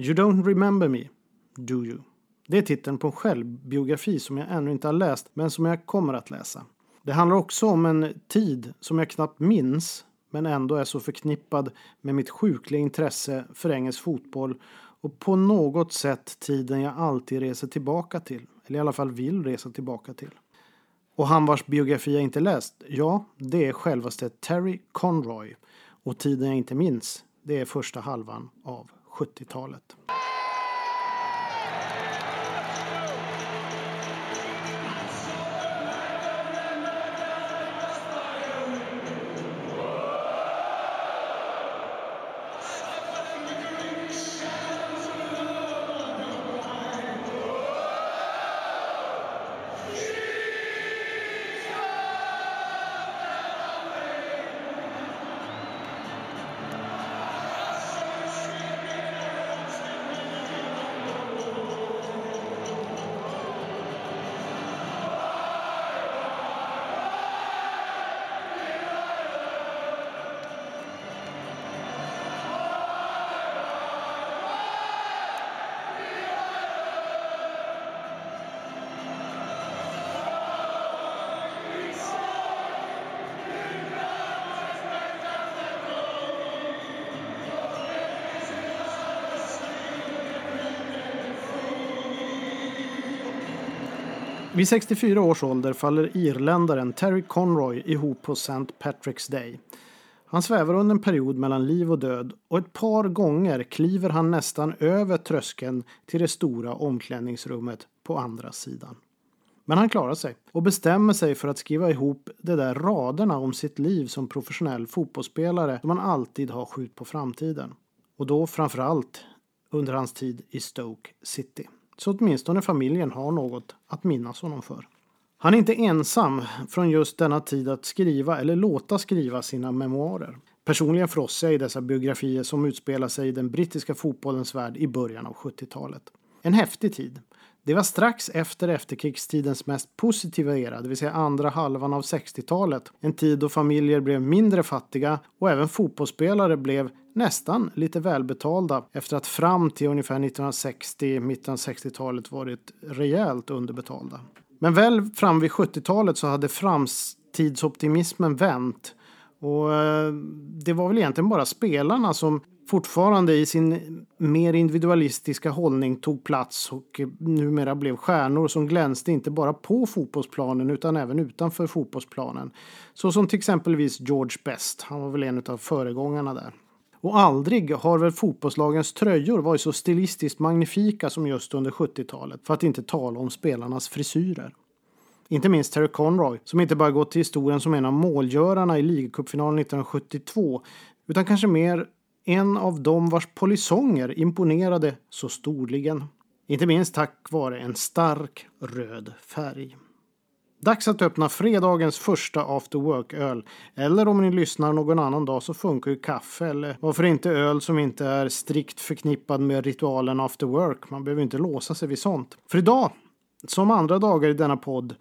You don't remember me, do you? Det är titeln på en självbiografi som jag ännu inte har läst, men som jag kommer att läsa. Det handlar också om en tid som jag knappt minns, men ändå är så förknippad med mitt sjukliga intresse för engelsk fotboll och på något sätt tiden jag alltid reser tillbaka till, eller i alla fall vill resa tillbaka till. Och han vars biografi jag inte läst, ja, det är självaste Terry Conroy. Och tiden jag inte minns, det är första halvan av 70-talet. Vid 64 års ålder faller irländaren Terry Conroy ihop på St. Patrick's Day. Han svävar under en period mellan liv och död och ett par gånger kliver han nästan över tröskeln till det stora omklädningsrummet på andra sidan. Men han klarar sig och bestämmer sig för att skriva ihop de där raderna om sitt liv som professionell fotbollsspelare som han alltid har skjut på framtiden. Och då framförallt under hans tid i Stoke City. Så åtminstone familjen har något att minnas honom för. Han är inte ensam från just denna tid att skriva eller låta skriva sina memoarer. Personligen frossar jag i dessa biografier som utspelar sig i den brittiska fotbollens värld i början av 70-talet. En häftig tid. Det var strax efter efterkrigstidens mest positiva era, det vill säga andra halvan av 60-talet. En tid då familjer blev mindre fattiga och även fotbollsspelare blev nästan lite välbetalda efter att fram till ungefär 1960, mitten av 60-talet varit rejält underbetalda. Men väl fram vid 70-talet så hade framtidsoptimismen vänt och eh, det var väl egentligen bara spelarna som fortfarande i sin mer individualistiska hållning tog plats och numera blev stjärnor som glänste inte bara på fotbollsplanen utan även utanför fotbollsplanen. Så som till exempelvis George Best, han var väl en av föregångarna där. Och aldrig har väl fotbollslagens tröjor varit så stilistiskt magnifika som just under 70-talet, för att inte tala om spelarnas frisyrer. Inte minst Terry Conroy, som inte bara gått till historien som en av målgörarna i ligacupfinalen 1972, utan kanske mer en av dem vars polisonger imponerade så storligen. Inte minst tack vare en stark röd färg. Dags att öppna fredagens första after work-öl. Eller om ni lyssnar någon annan dag så funkar ju kaffe. Eller varför inte öl som inte är strikt förknippad med ritualen after work. Man behöver inte låsa sig vid sånt. För idag, som andra dagar i denna podd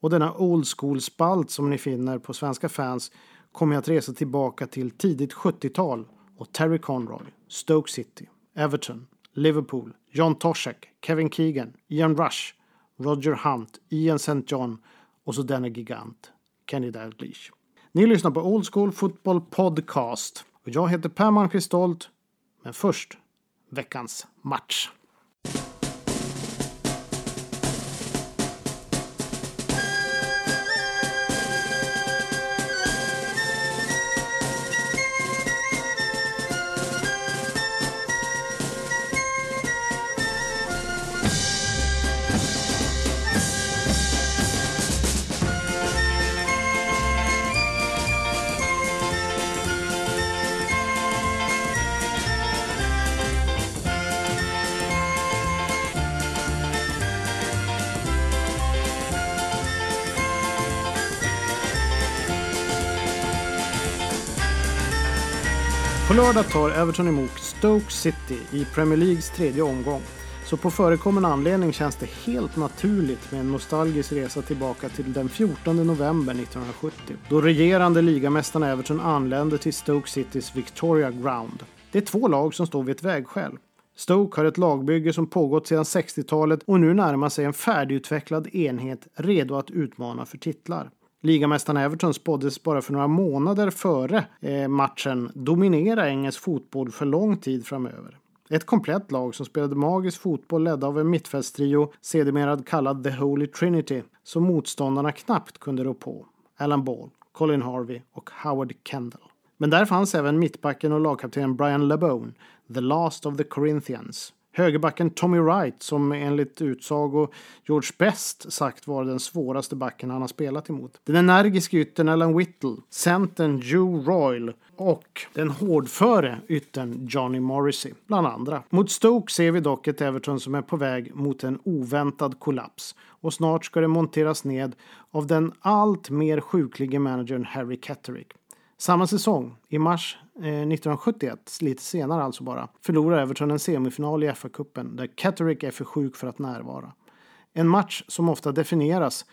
och denna old school-spalt som ni finner på Svenska fans kommer jag att resa tillbaka till tidigt 70-tal och Terry Conroy, Stoke City, Everton, Liverpool, John Toshek, Kevin Keegan, Ian Rush, Roger Hunt, Ian St. John och så denna gigant, Kenny Dalglish. Ni lyssnar på Old School Football Podcast och jag heter Per Malmqvist Stolt. Men först veckans match. På lördag tar Everton emot Stoke City i Premier Leagues tredje omgång. Så på förekommande anledning känns det helt naturligt med en nostalgisk resa tillbaka till den 14 november 1970. Då regerande ligamästarna Everton anlände till Stoke Citys Victoria Ground. Det är två lag som står vid ett vägskäl. Stoke har ett lagbygge som pågått sedan 60-talet och nu närmar sig en färdigutvecklad enhet redo att utmana för titlar. Ligamästaren Everton spåddes bara för några månader före eh, matchen dominera engelsk fotboll för lång tid framöver. Ett komplett lag som spelade magisk fotboll ledda av en mittfältstrio, sedermera kallad The Holy Trinity, som motståndarna knappt kunde rå på. Alan Ball, Colin Harvey och Howard Kendall. Men där fanns även mittbacken och lagkaptenen Brian LeBone, the last of the Corinthians. Högerbacken Tommy Wright som enligt utsago George Best sagt var den svåraste backen han har spelat emot. Den energiske yttern Alan Whittle, centern Joe Royal och den hårdföre yttern Johnny Morrissey, bland andra. Mot Stoke ser vi dock ett Everton som är på väg mot en oväntad kollaps och snart ska det monteras ned av den allt mer sjuklige managern Harry Catterick. Samma säsong, i mars eh, 1971, lite senare alltså bara, förlorar Everton en semifinal i FA-cupen där Catterick är för sjuk för att närvara. En match som ofta definieras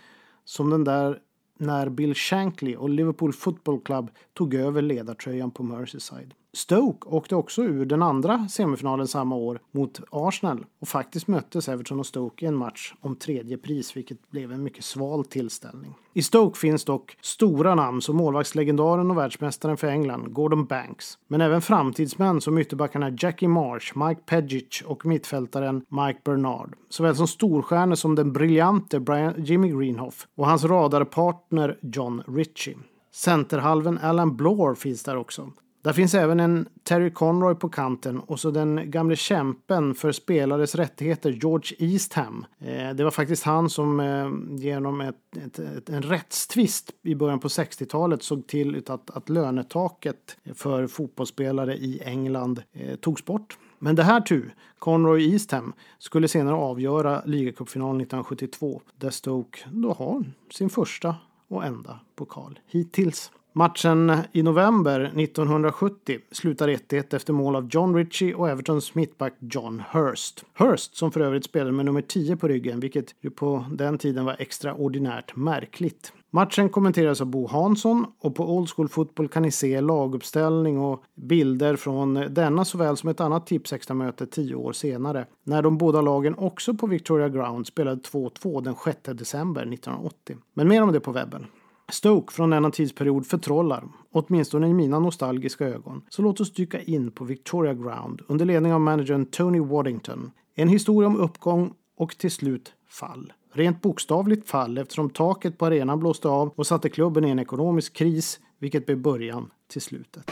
som den där när Bill Shankly och Liverpool Football Club tog över ledartröjan på Merseyside. Stoke åkte också ur den andra semifinalen samma år mot Arsenal och faktiskt möttes Everton och Stoke i en match om tredje pris vilket blev en mycket sval tillställning. I Stoke finns dock stora namn som målvaktslegendaren och världsmästaren för England, Gordon Banks. Men även framtidsmän som ytterbackarna Jackie Marsh, Mike Pedgic och mittfältaren Mike Bernard. Såväl som storstjärnor som den briljante Brian, Jimmy Greenhoff och hans radarpartner John Ritchie. Centerhalven Alan Blore finns där också. Där finns även en Terry Conroy på kanten och så den gamle kämpen för spelares rättigheter George Eastham. Eh, det var faktiskt han som eh, genom ett, ett, ett, en rättstvist i början på 60-talet såg till att, att lönetaket för fotbollsspelare i England eh, togs bort. Men det här tur, Conroy Eastham, skulle senare avgöra ligacupfinalen 1972 där Stoke då har sin första och enda pokal hittills. Matchen i november 1970 slutar 1-1 efter mål av John Ritchie och Evertons mittback John Hurst. Hurst som för övrigt spelade med nummer 10 på ryggen, vilket ju på den tiden var extraordinärt märkligt. Matchen kommenteras av Bo Hansson och på Old School Football kan ni se laguppställning och bilder från denna såväl som ett annat Tipsextra-möte tio år senare när de båda lagen också på Victoria Ground spelade 2-2 den 6 december 1980. Men mer om det på webben. Stoke från denna tidsperiod förtrollar, åtminstone i mina nostalgiska ögon. Så låt oss dyka in på Victoria Ground under ledning av managern Tony Waddington. En historia om uppgång och till slut fall. Rent bokstavligt fall eftersom taket på arenan blåste av och satte klubben i en ekonomisk kris, vilket blev början till slutet.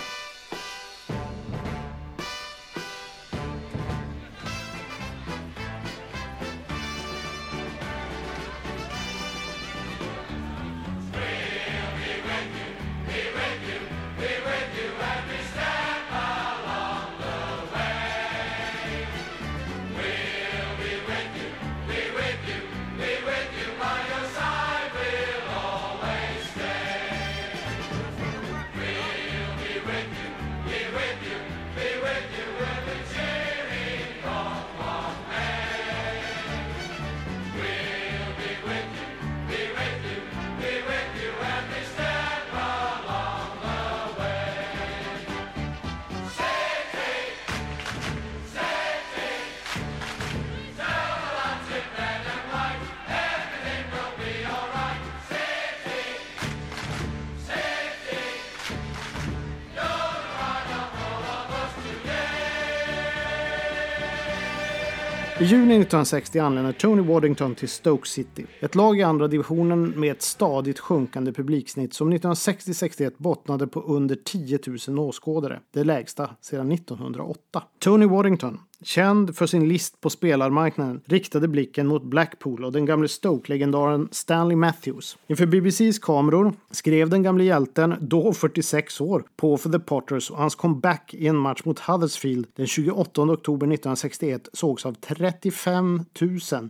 I juni 1960 anländer Tony Waddington till Stoke City. Ett lag i andra divisionen med ett stadigt sjunkande publiksnitt som 1960-61 bottnade på under 10 000 åskådare. Det lägsta sedan 1908. Tony Waddington Känd för sin list på spelarmarknaden riktade blicken mot Blackpool och den gamle Stoke-legendaren Stanley Matthews. Inför BBCs kameror skrev den gamle hjälten, då 46 år, på för The Potters och hans comeback i en match mot Huddersfield den 28 oktober 1961 sågs av 35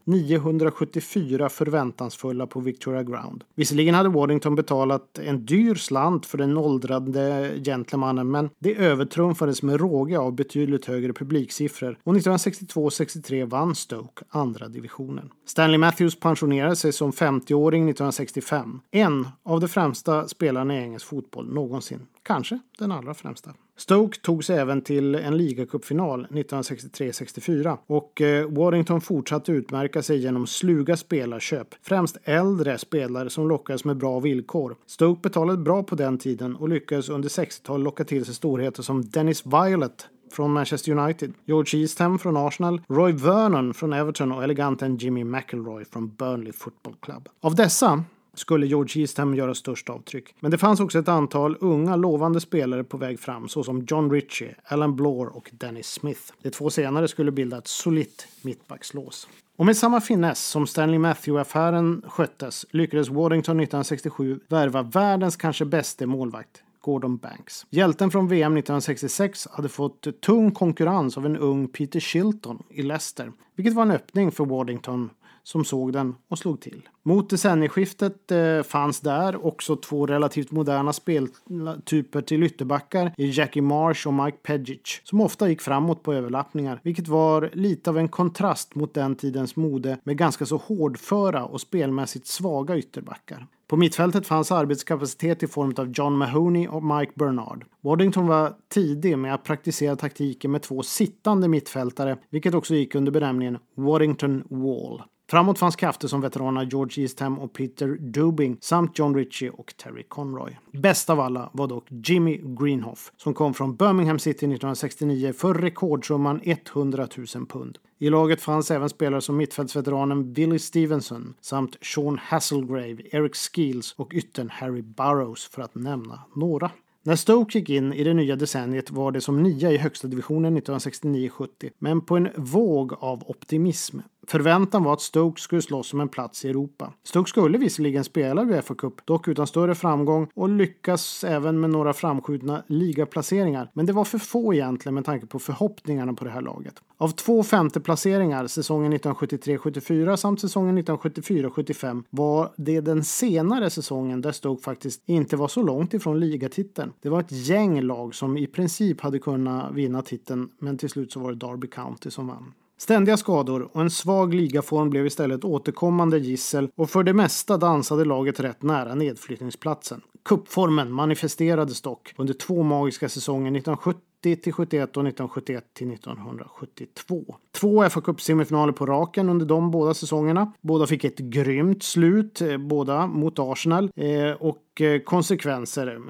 974 förväntansfulla på Victoria Ground. Visserligen hade Waddington betalat en dyr slant för den åldrande gentlemannen men det övertrumfades med råge av betydligt högre publiksiffror och 1962-63 vann Stoke andra divisionen. Stanley Matthews pensionerade sig som 50-åring 1965. En av de främsta spelarna i engelsk fotboll någonsin. Kanske den allra främsta. Stoke tog sig även till en ligacupfinal 1963-64 och eh, Warrington fortsatte utmärka sig genom sluga spelarköp, främst äldre spelare som lockades med bra villkor. Stoke betalade bra på den tiden och lyckades under 60-talet locka till sig storheter som Dennis Violet från Manchester United, George Eastham från Arsenal, Roy Vernon från Everton och eleganten Jimmy McElroy från Burnley Football Club. Av dessa skulle George Eastham göra störst avtryck. Men det fanns också ett antal unga lovande spelare på väg fram såsom John Ritchie, Alan Blore och Dennis Smith. De två senare skulle bilda ett solitt mittbackslås. Och med samma finess som Stanley Matthew-affären sköttes lyckades Waddington 1967 värva världens kanske bäste målvakt, Gordon Banks. Hjälten från VM 1966 hade fått tung konkurrens av en ung Peter Shilton i Leicester, vilket var en öppning för Waddington som såg den och slog till. Mot decennieskiftet eh, fanns där också två relativt moderna speltyper till ytterbackar i Jackie Marsh och Mike Pedgic som ofta gick framåt på överlappningar, vilket var lite av en kontrast mot den tidens mode med ganska så hårdföra och spelmässigt svaga ytterbackar. På mittfältet fanns arbetskapacitet i form av John Mahoney och Mike Bernard. Waddington var tidig med att praktisera taktiken med två sittande mittfältare, vilket också gick under benämningen Waddington Wall. Framåt fanns krafter som veteranerna George Eastham och Peter Dubing samt John Ritchie och Terry Conroy. Bäst av alla var dock Jimmy Greenhoff som kom från Birmingham City 1969 för rekordsumman 100 000 pund. I laget fanns även spelare som mittfältsveteranen Billy Stevenson samt Sean Hasselgrave, Eric Skeels och yttern Harry Burrows för att nämna några. När Stoke gick in i det nya decenniet var det som nia i högsta divisionen 1969-70, men på en våg av optimism. Förväntan var att Stoke skulle slåss om en plats i Europa. Stoke skulle visserligen spela Uefa Cup, dock utan större framgång och lyckas även med några framskjutna ligaplaceringar. Men det var för få egentligen med tanke på förhoppningarna på det här laget. Av två femteplaceringar säsongen 1973-74 samt säsongen 1974-75 var det den senare säsongen där Stoke faktiskt inte var så långt ifrån ligatiteln. Det var ett gäng lag som i princip hade kunnat vinna titeln men till slut så var det Derby County som vann. Ständiga skador och en svag ligaform blev istället återkommande gissel och för det mesta dansade laget rätt nära nedflyttningsplatsen. Kuppformen manifesterades dock under två magiska säsonger 1970 till 71 och 1971 till 1972. Två fa Cup semifinaler på raken under de båda säsongerna. Båda fick ett grymt slut, eh, båda mot Arsenal. Eh, och Eh, konsekvenser.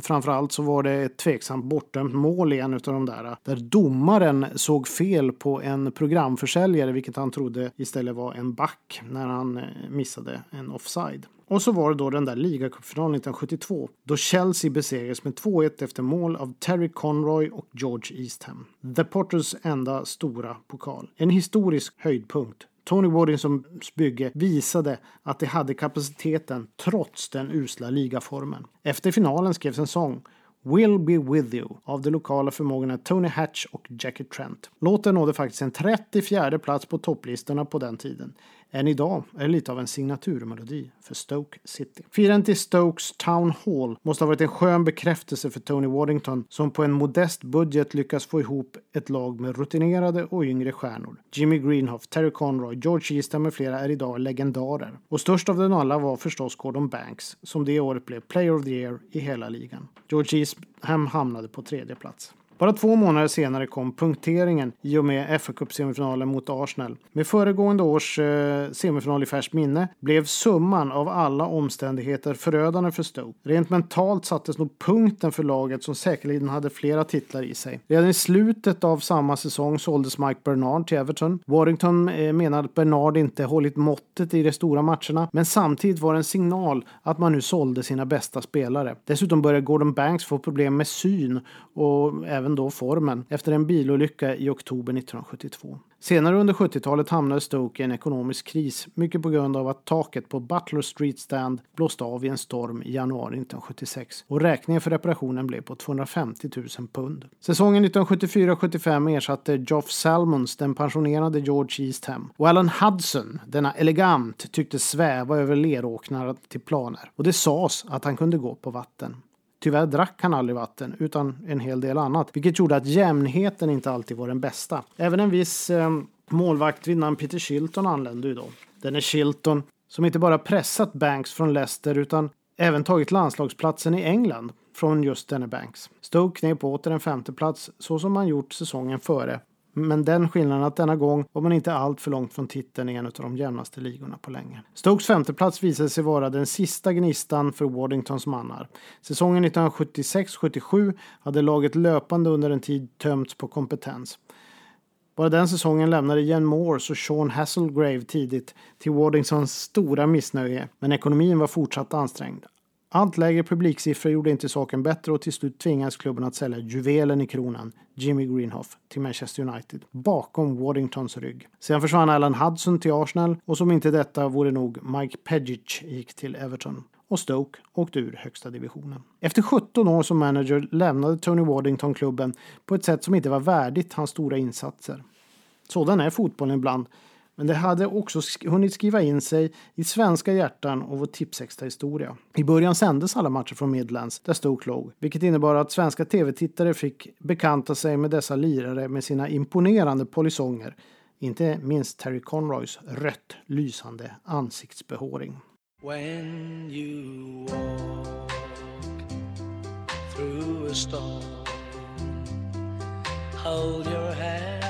Framförallt så var det ett tveksamt bortdömt mål i en av de där. Där domaren såg fel på en programförsäljare vilket han trodde istället var en back när han eh, missade en offside. Och så var det då den där ligacupfinalen 1972 då Chelsea besegrades med 2-1 efter mål av Terry Conroy och George Eastham. The Potters enda stora pokal. En historisk höjdpunkt Tony Waddingsons bygge visade att de hade kapaciteten trots den usla ligaformen. Efter finalen skrevs en sång Will be with you av de lokala förmågorna Tony Hatch och Jackie Trent. Låten nådde faktiskt en 34 plats på topplistorna på den tiden. Än idag är det lite av en signaturmelodi för Stoke City. Firandet i Stokes Town Hall måste ha varit en skön bekräftelse för Tony Waddington som på en modest budget lyckas få ihop ett lag med rutinerade och yngre stjärnor. Jimmy Greenhoff, Terry Conroy, George Easton med flera är idag legendarer. Och störst av dem alla var förstås Gordon Banks som det året blev Player of the Year i hela ligan. George Eastham hamnade på tredje plats. Bara två månader senare kom punkteringen i och med fa Cup-semifinalen mot Arsenal. Med föregående års eh, semifinal i färskt minne blev summan av alla omständigheter förödande för Stoke. Rent mentalt sattes nog punkten för laget som säkerligen hade flera titlar i sig. Redan i slutet av samma säsong såldes Mike Bernard till Everton. Warrington eh, menade att Bernard inte hållit måttet i de stora matcherna, men samtidigt var det en signal att man nu sålde sina bästa spelare. Dessutom började Gordon Banks få problem med syn och även även då formen efter en bilolycka i oktober 1972. Senare under 70-talet hamnade Stoke i en ekonomisk kris, mycket på grund av att taket på Butler Street Stand blåste av i en storm i januari 1976 och räkningen för reparationen blev på 250 000 pund. Säsongen 1974-75 ersatte Geoff Salmons den pensionerade George Eastham och Alan Hudson, denna elegant, tycktes sväva över leråknar till planer och det sades att han kunde gå på vatten. Tyvärr drack han aldrig vatten, utan en hel del annat, vilket gjorde att jämnheten inte alltid var den bästa. Även en viss eh, målvakt vid namn Peter Shilton anlände ju då. Denne Shilton, som inte bara pressat Banks från Leicester utan även tagit landslagsplatsen i England från just denne Banks. Stoke knep åter en femteplats så som man gjort säsongen före men den skillnaden att denna gång var man inte allt för långt från titeln i en av de jämnaste ligorna på länge. Stokes femteplats visade sig vara den sista gnistan för Waddingtons mannar. Säsongen 1976-77 hade laget löpande under en tid tömts på kompetens. Bara den säsongen lämnade Jen Moores och Sean Hasselgrave tidigt till Waddingtons stora missnöje, men ekonomin var fortsatt ansträngd. Allt lägre publiksiffror gjorde inte saken bättre och till slut tvingades klubben att sälja juvelen i kronan, Jimmy Greenhoff, till Manchester United bakom Waddingtons rygg. Sen försvann Alan Hudson till Arsenal och som inte detta vore nog Mike Pejic gick till Everton och Stoke åkte ur högsta divisionen. Efter 17 år som manager lämnade Tony Waddington klubben på ett sätt som inte var värdigt hans stora insatser. Sådan är fotbollen ibland men det hade också hunnit skriva in sig i svenska hjärtan och vår tipsextra historia. I början sändes alla matcher från Midlands där Stoke låg, vilket innebar att svenska tv-tittare fick bekanta sig med dessa lirare med sina imponerande polisonger. Inte minst Terry Conroys rött lysande ansiktsbehåring. When you walk through a storm Hold your hand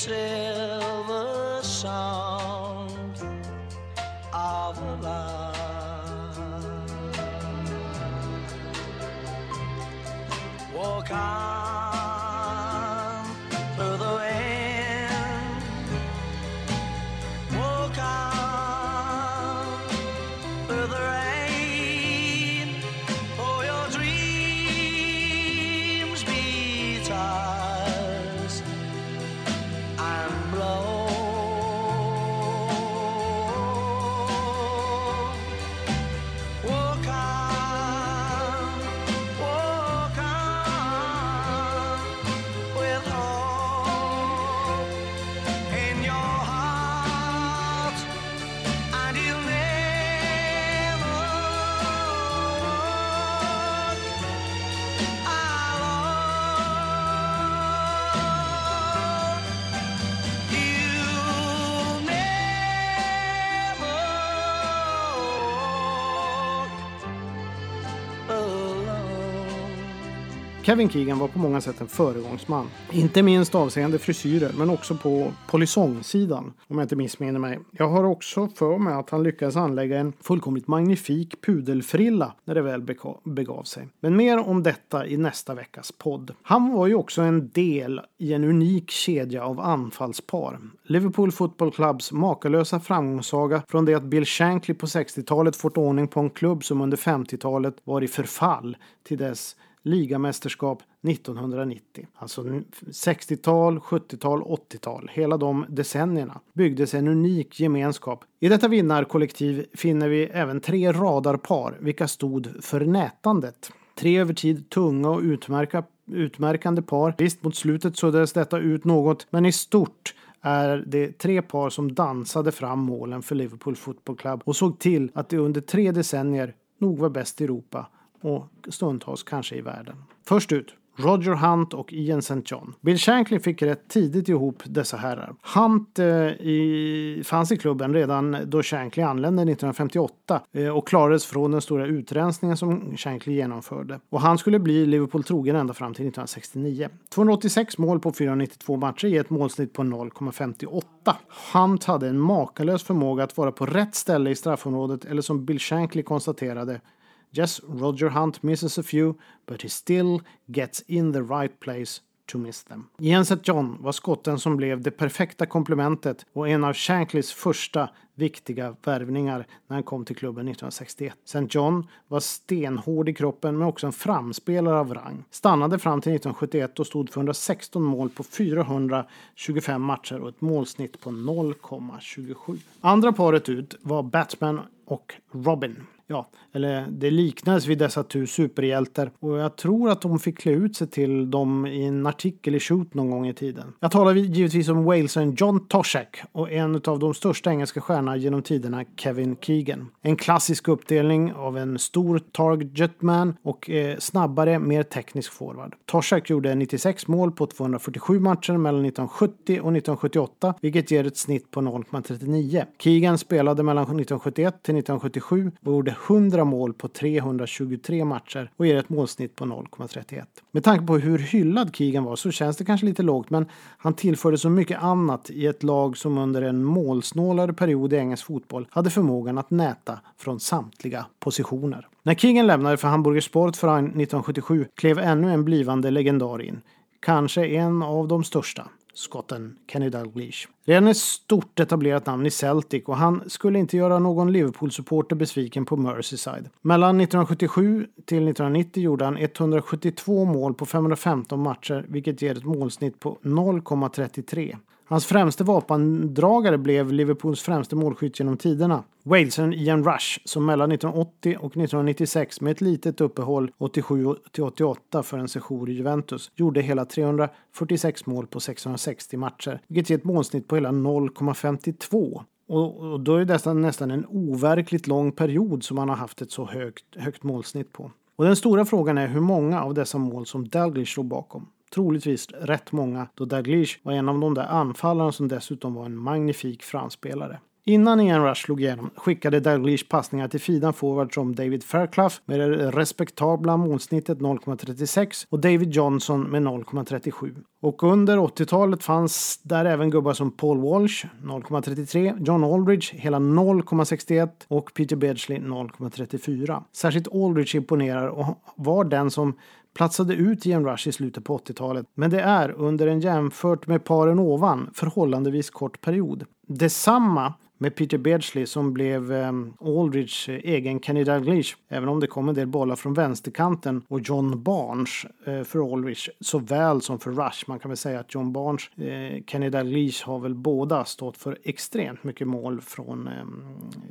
silver sound of love. Walk on Kevin Keegan var på många sätt en föregångsman. Inte minst avseende frisyrer, men också på polisongsidan, om jag inte missminner mig. Jag har också för mig att han lyckades anlägga en fullkomligt magnifik pudelfrilla när det väl begav sig. Men mer om detta i nästa veckas podd. Han var ju också en del i en unik kedja av anfallspar. Liverpool Football Clubs makalösa framgångssaga från det att Bill Shankly på 60-talet fått ordning på en klubb som under 50-talet var i förfall till dess ligamästerskap 1990. Alltså 60-tal, 70-tal, 80-tal. Hela de decennierna byggdes en unik gemenskap. I detta vinnarkollektiv finner vi även tre radarpar vilka stod för nätandet. Tre över tid tunga och utmärka, utmärkande par. Visst, mot slutet suddades detta ut något, men i stort är det tre par som dansade fram målen för Liverpool Football Club och såg till att det under tre decennier nog var bäst i Europa och stundtals kanske i världen. Först ut Roger Hunt och Ian St. John. Bill Shankly fick rätt tidigt ihop dessa herrar. Hunt eh, i, fanns i klubben redan då Shankly anlände 1958 eh, och klarades från den stora utrensningen som Shankly genomförde. Och han skulle bli Liverpool trogen ända fram till 1969. 286 mål på 492 matcher ger ett målsnitt på 0,58. Hunt hade en makalös förmåga att vara på rätt ställe i straffområdet eller som Bill Shankly konstaterade Yes, Roger Hunt misses a few, but he still gets in the right place to miss them. Jenset John var skotten som blev det perfekta komplementet och en av Shankleys första viktiga värvningar när han kom till klubben 1961. St. John var stenhård i kroppen men också en framspelare av rang. Stannade fram till 1971 och stod för 116 mål på 425 matcher och ett målsnitt på 0,27. Andra paret ut var Batman och Robin. Ja, eller det liknades vid dessa tu superhjältar och jag tror att de fick klä ut sig till dem i en artikel i Shoot någon gång i tiden. Jag talar givetvis om walesen John Toshak och en av de största engelska stjärnorna genom tiderna, Kevin Keegan. En klassisk uppdelning av en stor targetman och eh, snabbare, mer teknisk forward. Toshak gjorde 96 mål på 247 matcher mellan 1970 och 1978, vilket ger ett snitt på 0,39. Keegan spelade mellan 1971 till 1977 och gjorde 100 mål på 323 matcher och ger ett målsnitt på 0,31. Med tanke på hur hyllad Keegan var så känns det kanske lite lågt men han tillförde så mycket annat i ett lag som under en målsnålare period i engelsk fotboll hade förmågan att näta från samtliga positioner. När Keegan lämnade för Hamburger Sport för 1977 klev ännu en blivande legendar in. Kanske en av de största skotten Kenny Dalglish. Redan ett stort etablerat namn i Celtic och han skulle inte göra någon Liverpool-supporter besviken på Merseyside. Mellan 1977 till 1990 gjorde han 172 mål på 515 matcher vilket ger ett målsnitt på 0,33. Hans främste vapendragare blev Liverpools främste målskytt genom tiderna. Walesen Ian Rush som mellan 1980 och 1996 med ett litet uppehåll 87-88 för en sejour i Juventus gjorde hela 346 mål på 660 matcher, vilket ger ett målsnitt på hela 0,52. Och, då är det nästan en overkligt lång period som han har haft ett så högt, högt målsnitt på. Och den stora frågan är hur många av dessa mål som Dalglish låg bakom troligtvis rätt många då Dalglish var en av de där anfallarna som dessutom var en magnifik framspelare. Innan Ian Rush slog igenom skickade Dalglish passningar till Fidan forwards som David Fairclough med det respektabla målsnittet 0,36 och David Johnson med 0,37. Och under 80-talet fanns där även gubbar som Paul Walsh 0,33, John Aldridge hela 0,61 och Peter Bedgley 0,34. Särskilt Aldridge imponerar och var den som platsade ut i en rush i slutet på 80-talet. Men det är under en jämfört med paren ovan förhållandevis kort period. Detsamma med Peter Beardsley som blev eh, Aldridge eh, egen Kenny Dalglish. Även om det kom en del bollar från vänsterkanten och John Barnes eh, för Aldridge såväl som för Rush. Man kan väl säga att John Barnes, eh, Kenny Dalglish har väl båda stått för extremt mycket mål från eh,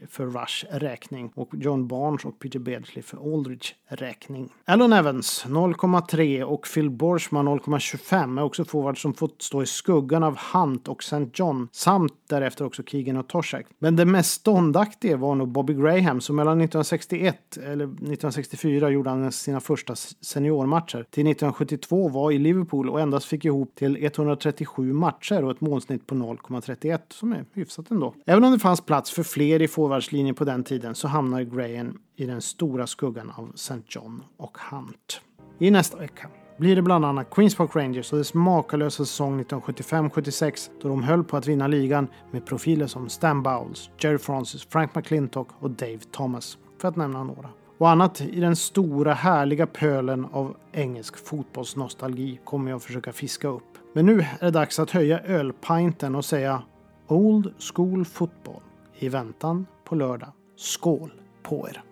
för Rush räkning och John Barnes och Peter Beardsley för Aldridge räkning. Allen Evans 0,3 och Phil Borschman 0,25 är också forwards som fått stå i skuggan av Hunt och St. John samt därefter också Keegan och Toshak Men det mest ståndaktiga var nog Bobby Graham som mellan 1961 eller 1964 gjorde han sina första seniormatcher. Till 1972 var i Liverpool och endast fick ihop till 137 matcher och ett målsnitt på 0,31 som är hyfsat ändå. Även om det fanns plats för fler i forwardslinjen på den tiden så hamnar Graham i den stora skuggan av St. John och Hunt. I nästa vecka blir det bland annat Queens Park Rangers och dess makalösa säsong 1975-76 då de höll på att vinna ligan med profiler som Stan Bowles, Jerry Francis, Frank McClintock och Dave Thomas, för att nämna några. Och annat i den stora härliga pölen av engelsk fotbollsnostalgi kommer jag försöka fiska upp. Men nu är det dags att höja ölpinten och säga Old School Football i väntan på lördag. Skål på er!